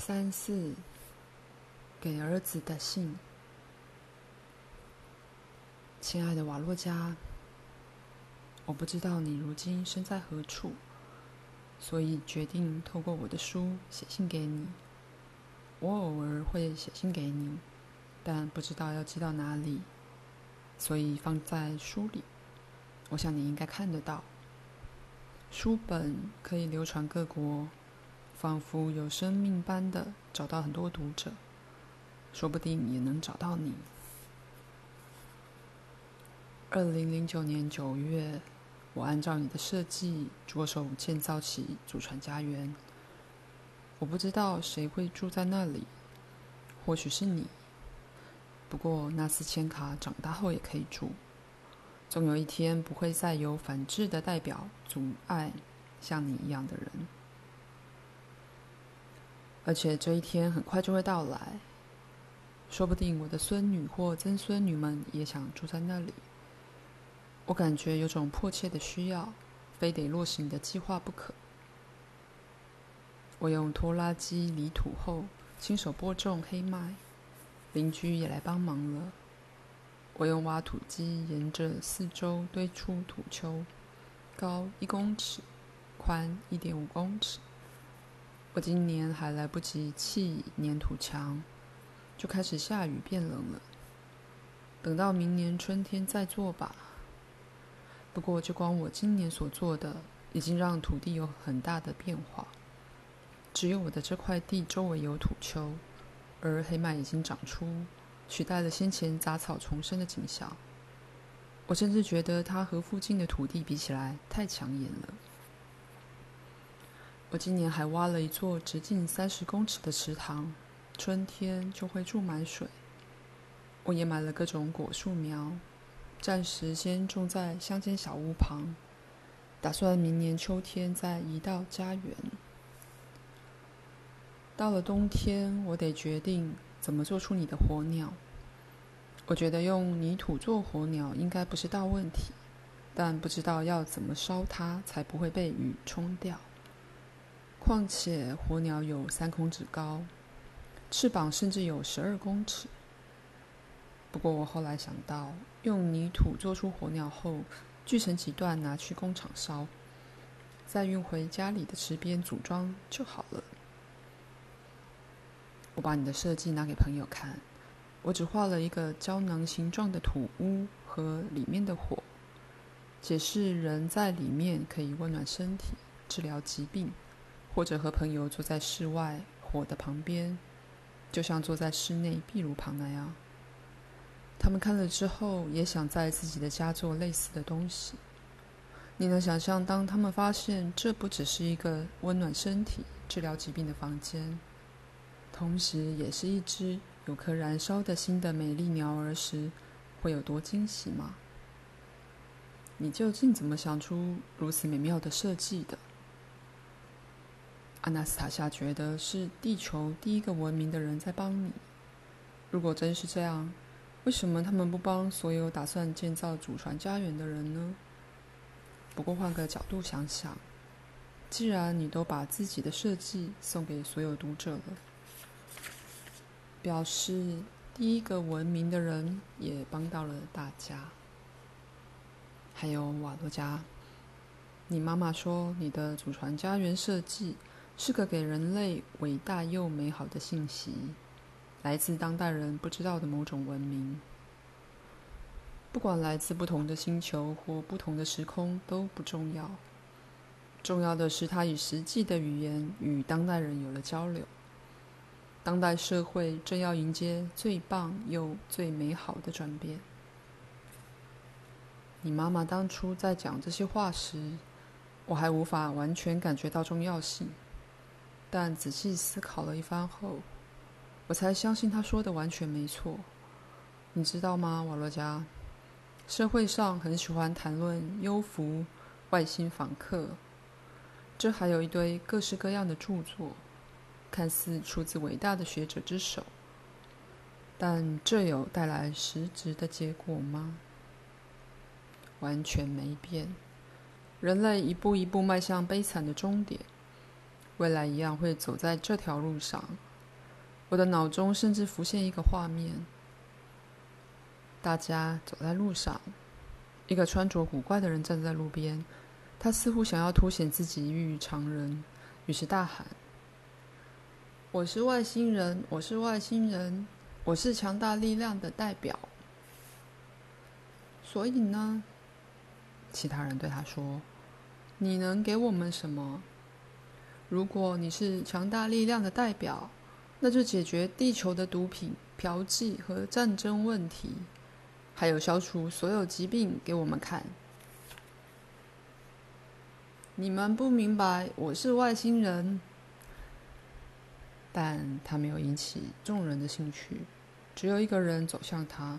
三四，给儿子的信。亲爱的瓦洛加，我不知道你如今身在何处，所以决定透过我的书写信给你。我偶尔会写信给你，但不知道要寄到哪里，所以放在书里。我想你应该看得到。书本可以流传各国，仿佛有生命般的找到很多读者，说不定也能找到你。二零零九年九月，我按照你的设计着手建造起祖传家园。我不知道谁会住在那里，或许是你。不过纳斯千卡长大后也可以住。总有一天不会再有反智的代表阻碍像你一样的人，而且这一天很快就会到来。说不定我的孙女或曾孙女们也想住在那里。我感觉有种迫切的需要，非得落实你的计划不可。我用拖拉机犁土后，亲手播种黑麦，邻居也来帮忙了。我用挖土机沿着四周堆出土丘，高一公尺，宽一点五公尺。我今年还来不及砌粘土墙，就开始下雨变冷了。等到明年春天再做吧。不过，就光我今年所做的，已经让土地有很大的变化。只有我的这块地周围有土丘，而黑麦已经长出，取代了先前杂草丛生的景象。我甚至觉得它和附近的土地比起来太抢眼了。我今年还挖了一座直径三十公尺的池塘，春天就会注满水。我也买了各种果树苗。暂时先种在乡间小屋旁，打算明年秋天再移到家园。到了冬天，我得决定怎么做出你的火鸟。我觉得用泥土做火鸟应该不是大问题，但不知道要怎么烧它才不会被雨冲掉。况且火鸟有三公尺高，翅膀甚至有十二公尺。不过我后来想到，用泥土做出火鸟后，锯成几段拿去工厂烧，再运回家里的池边组装就好了。我把你的设计拿给朋友看，我只画了一个胶囊形状的土屋和里面的火，解释人在里面可以温暖身体、治疗疾病，或者和朋友坐在室外火的旁边，就像坐在室内壁炉旁那样。他们看了之后，也想在自己的家做类似的东西。你能想象，当他们发现这不只是一个温暖身体、治疗疾病的房间，同时也是一只有颗燃烧的心的美丽鸟儿时，会有多惊喜吗？你究竟怎么想出如此美妙的设计的？阿纳斯塔夏觉得是地球第一个文明的人在帮你。如果真是这样，为什么他们不帮所有打算建造祖传家园的人呢？不过换个角度想想，既然你都把自己的设计送给所有读者了，表示第一个文明的人也帮到了大家。还有瓦洛加，你妈妈说你的祖传家园设计是个给人类伟大又美好的信息。来自当代人不知道的某种文明，不管来自不同的星球或不同的时空都不重要。重要的是，它以实际的语言与当代人有了交流。当代社会正要迎接最棒又最美好的转变。你妈妈当初在讲这些话时，我还无法完全感觉到重要性，但仔细思考了一番后。我才相信他说的完全没错，你知道吗，瓦洛加？社会上很喜欢谈论幽浮、外星访客，这还有一堆各式各样的著作，看似出自伟大的学者之手，但这有带来实质的结果吗？完全没变，人类一步一步迈向悲惨的终点，未来一样会走在这条路上。我的脑中甚至浮现一个画面：大家走在路上，一个穿着古怪的人站在路边，他似乎想要凸显自己异于常人，于是大喊：“我是外星人！我是外星人！我是强大力量的代表！”所以呢，其他人对他说：“你能给我们什么？如果你是强大力量的代表，那就解决地球的毒品、嫖妓和战争问题。”还有消除所有疾病给我们看。你们不明白我是外星人，但他没有引起众人的兴趣。只有一个人走向他。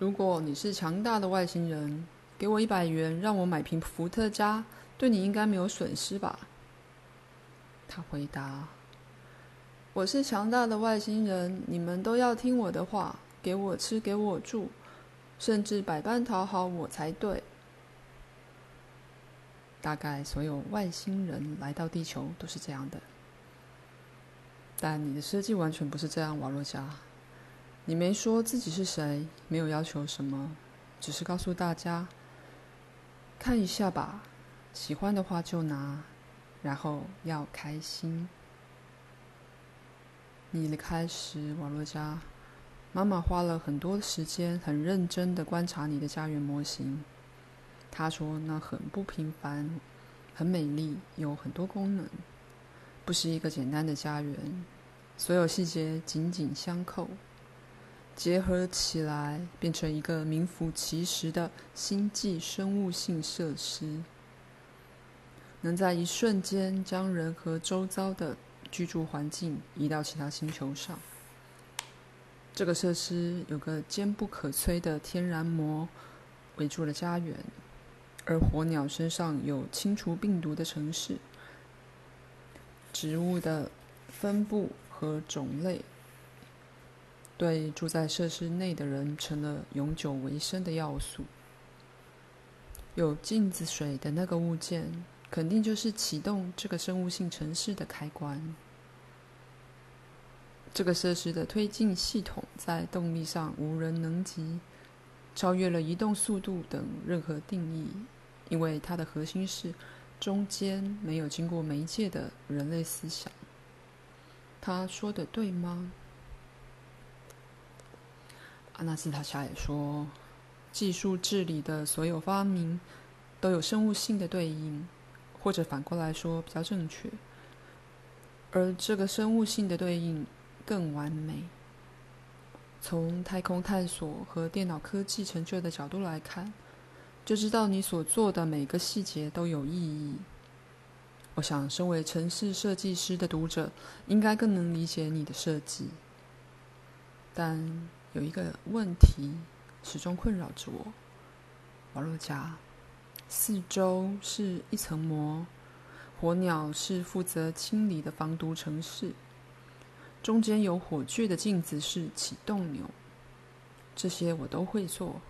如果你是强大的外星人，给我一百元，让我买瓶伏特加，对你应该没有损失吧？他回答：“我是强大的外星人，你们都要听我的话。”给我吃，给我住，甚至百般讨好我才对。大概所有外星人来到地球都是这样的，但你的设计完全不是这样，瓦洛加。你没说自己是谁，没有要求什么，只是告诉大家看一下吧，喜欢的话就拿，然后要开心。你离开时，瓦洛加。妈妈花了很多时间，很认真地观察你的家园模型。她说：“那很不平凡，很美丽，有很多功能，不是一个简单的家园。所有细节紧紧相扣，结合起来，变成一个名副其实的星际生物性设施，能在一瞬间将人和周遭的居住环境移到其他星球上。”这个设施有个坚不可摧的天然膜围住了家园，而火鸟身上有清除病毒的城市。植物的分布和种类对住在设施内的人成了永久维生的要素。有镜子水的那个物件，肯定就是启动这个生物性城市的开关。这个设施的推进系统在动力上无人能及，超越了移动速度等任何定义，因为它的核心是中间没有经过媒介的人类思想。他说的对吗？阿纳斯塔夏也说，技术治理的所有发明都有生物性的对应，或者反过来说比较正确，而这个生物性的对应。更完美。从太空探索和电脑科技成就的角度来看，就知道你所做的每个细节都有意义。我想，身为城市设计师的读者应该更能理解你的设计。但有一个问题始终困扰着我：瓦洛加，四周是一层膜，火鸟是负责清理的防毒城市。中间有火炬的镜子是启动钮，这些我都会做，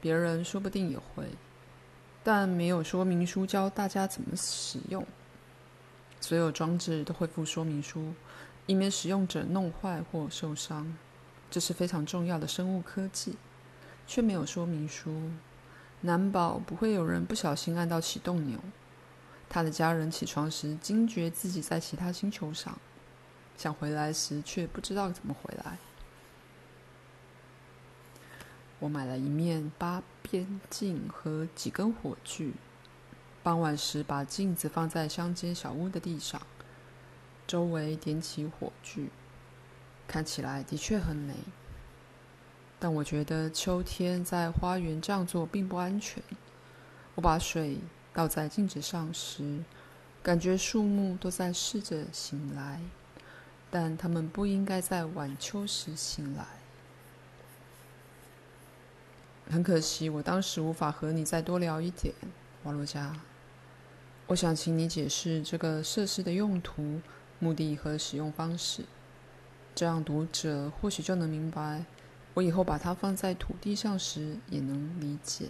别人说不定也会，但没有说明书教大家怎么使用。所有装置都会附说明书，以免使用者弄坏或受伤。这是非常重要的生物科技，却没有说明书，难保不会有人不小心按到启动钮。他的家人起床时惊觉自己在其他星球上。想回来时，却不知道怎么回来。我买了一面八边镜和几根火炬。傍晚时，把镜子放在乡间小屋的地上，周围点起火炬，看起来的确很美。但我觉得秋天在花园这样做并不安全。我把水倒在镜子上时，感觉树木都在试着醒来。但他们不应该在晚秋时醒来。很可惜，我当时无法和你再多聊一点，瓦洛加。我想请你解释这个设施的用途、目的和使用方式，这样读者或许就能明白，我以后把它放在土地上时也能理解。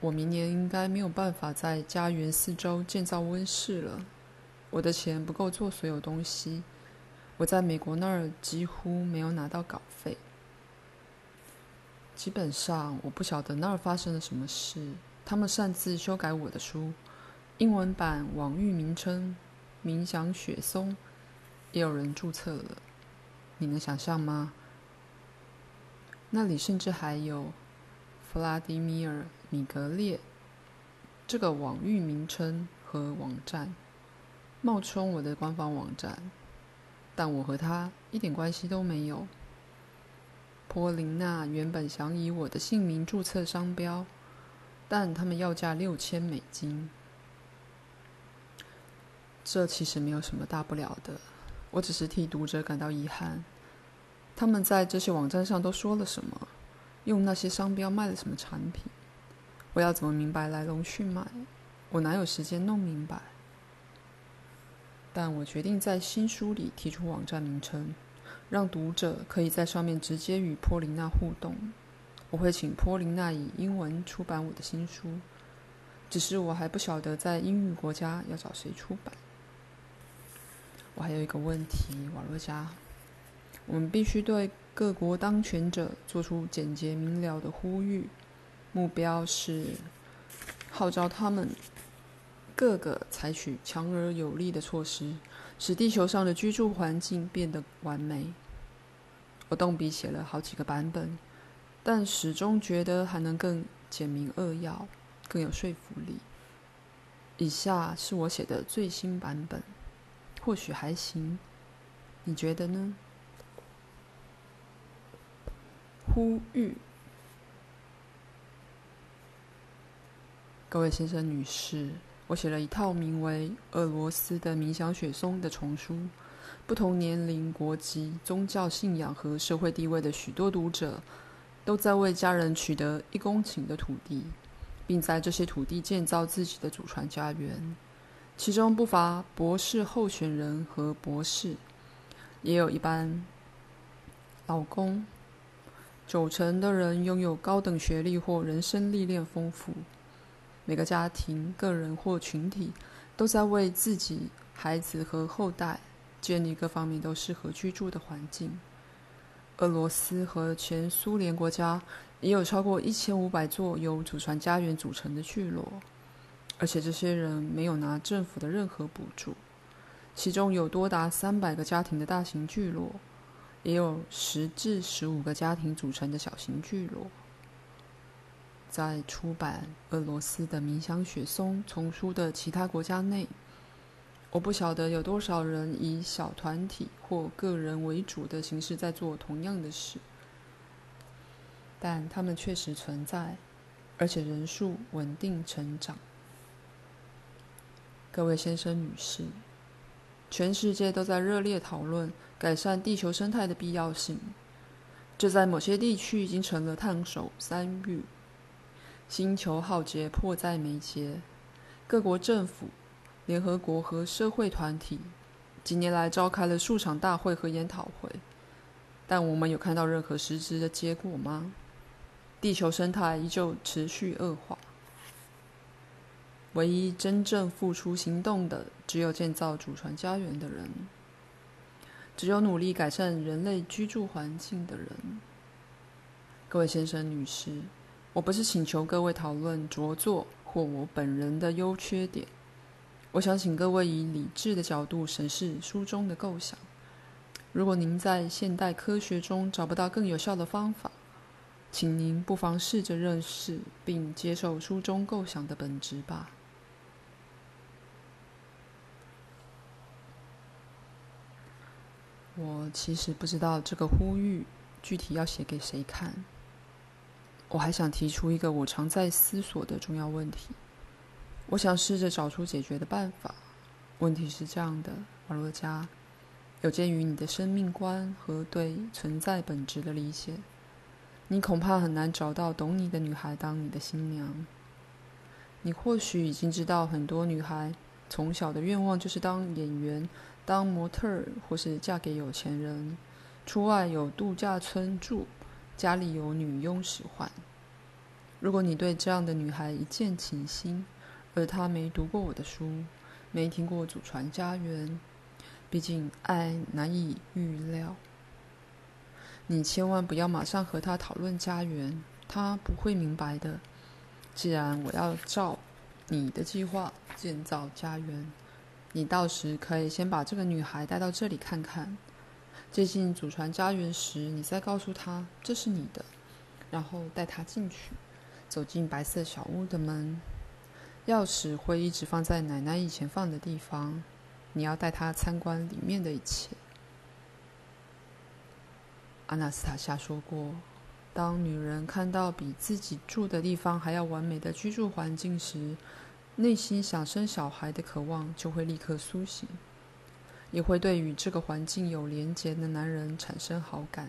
我明年应该没有办法在家园四周建造温室了。我的钱不够做所有东西。我在美国那儿几乎没有拿到稿费。基本上，我不晓得那儿发生了什么事。他们擅自修改我的书，英文版网域名称“冥想雪松”也有人注册了。你能想象吗？那里甚至还有弗拉迪米尔·米格列这个网域名称和网站，冒充我的官方网站，但我和他一点关系都没有。波琳娜原本想以我的姓名注册商标，但他们要价六千美金。这其实没有什么大不了的，我只是替读者感到遗憾。他们在这些网站上都说了什么？用那些商标卖了什么产品？我要怎么明白来龙去脉？我哪有时间弄明白？但我决定在新书里提出网站名称。让读者可以在上面直接与波琳娜互动。我会请波琳娜以英文出版我的新书，只是我还不晓得在英语国家要找谁出版。我还有一个问题，瓦洛加，我们必须对各国当权者做出简洁明了的呼吁，目标是号召他们各个采取强而有力的措施。使地球上的居住环境变得完美。我动笔写了好几个版本，但始终觉得还能更简明扼要，更有说服力。以下是我写的最新版本，或许还行，你觉得呢？呼吁，各位先生、女士。我写了一套名为《俄罗斯的冥想雪松》的丛书，不同年龄、国籍、宗教信仰和社会地位的许多读者，都在为家人取得一公顷的土地，并在这些土地建造自己的祖传家园。其中不乏博士候选人和博士，也有一般老公。九成的人拥有高等学历或人生历练丰富。每个家庭、个人或群体都在为自己、孩子和后代建立各方面都适合居住的环境。俄罗斯和前苏联国家也有超过一千五百座由祖传家园组成的聚落，而且这些人没有拿政府的任何补助。其中有多达三百个家庭的大型聚落，也有十至十五个家庭组成的小型聚落。在出版俄罗斯的冥想雪松丛书的其他国家内，我不晓得有多少人以小团体或个人为主的形式在做同样的事，但他们确实存在，而且人数稳定成长。各位先生、女士，全世界都在热烈讨论改善地球生态的必要性，这在某些地区已经成了烫手山芋。星球浩劫迫在眉睫，各国政府、联合国和社会团体近年来召开了数场大会和研讨会，但我们有看到任何实质的结果吗？地球生态依旧持续恶化。唯一真正付出行动的，只有建造祖传家园的人，只有努力改善人类居住环境的人。各位先生、女士。我不是请求各位讨论着作或我本人的优缺点，我想请各位以理智的角度审视书中的构想。如果您在现代科学中找不到更有效的方法，请您不妨试着认识并接受书中构想的本质吧。我其实不知道这个呼吁具体要写给谁看。我还想提出一个我常在思索的重要问题，我想试着找出解决的办法。问题是这样的，瓦洛加，有鉴于你的生命观和对存在本质的理解，你恐怕很难找到懂你的女孩当你的新娘。你或许已经知道，很多女孩从小的愿望就是当演员、当模特儿，或是嫁给有钱人，出外有度假村住。家里有女佣使唤。如果你对这样的女孩一见倾心，而她没读过我的书，没听过祖传家园，毕竟爱难以预料。你千万不要马上和她讨论家园，她不会明白的。既然我要照你的计划建造家园，你到时可以先把这个女孩带到这里看看。接近祖传家园时，你再告诉她这是你的，然后带她进去，走进白色小屋的门，钥匙会一直放在奶奶以前放的地方。你要带她参观里面的一切。阿纳斯塔夏说过，当女人看到比自己住的地方还要完美的居住环境时，内心想生小孩的渴望就会立刻苏醒，也会对与这个环境有连结的男人产生好感。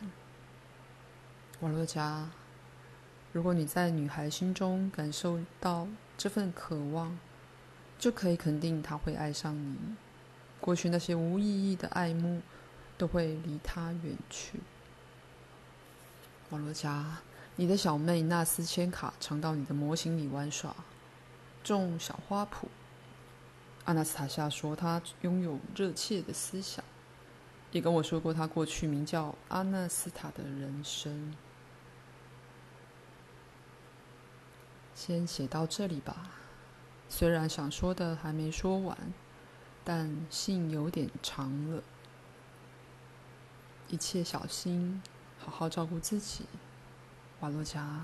瓦洛加，如果你在女孩心中感受到这份渴望，就可以肯定她会爱上你。过去那些无意义的爱慕都会离她远去。瓦洛加，你的小妹纳斯千卡常到你的模型里玩耍，种小花圃。阿纳斯塔夏说，他拥有热切的思想，也跟我说过他过去名叫阿纳斯塔的人生。先写到这里吧，虽然想说的还没说完，但信有点长了。一切小心。好好照顾自己，瓦洛加。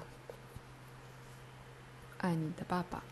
爱你的爸爸。